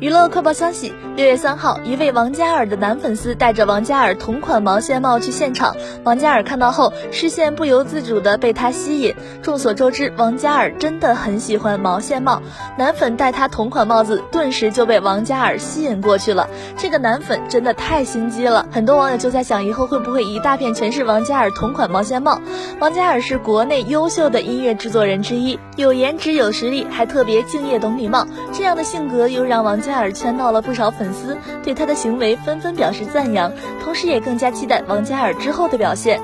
娱乐快报消息：六月三号，一位王嘉尔的男粉丝带着王嘉尔同款毛线帽去现场，王嘉尔看到后，视线不由自主的被他吸引。众所周知，王嘉尔真的很喜欢毛线帽，男粉戴他同款帽子，顿时就被王嘉尔吸引过去了。这个男粉真的太心机了，很多网友就在想，以后会不会一大片全是王嘉尔同款毛线帽？王嘉尔是国内优秀的音乐制作人之一，有颜值有实力，还特别敬业懂礼貌，这样的性格又让王。王嘉尔圈到了不少粉丝，对他的行为纷纷表示赞扬，同时也更加期待王嘉尔之后的表现。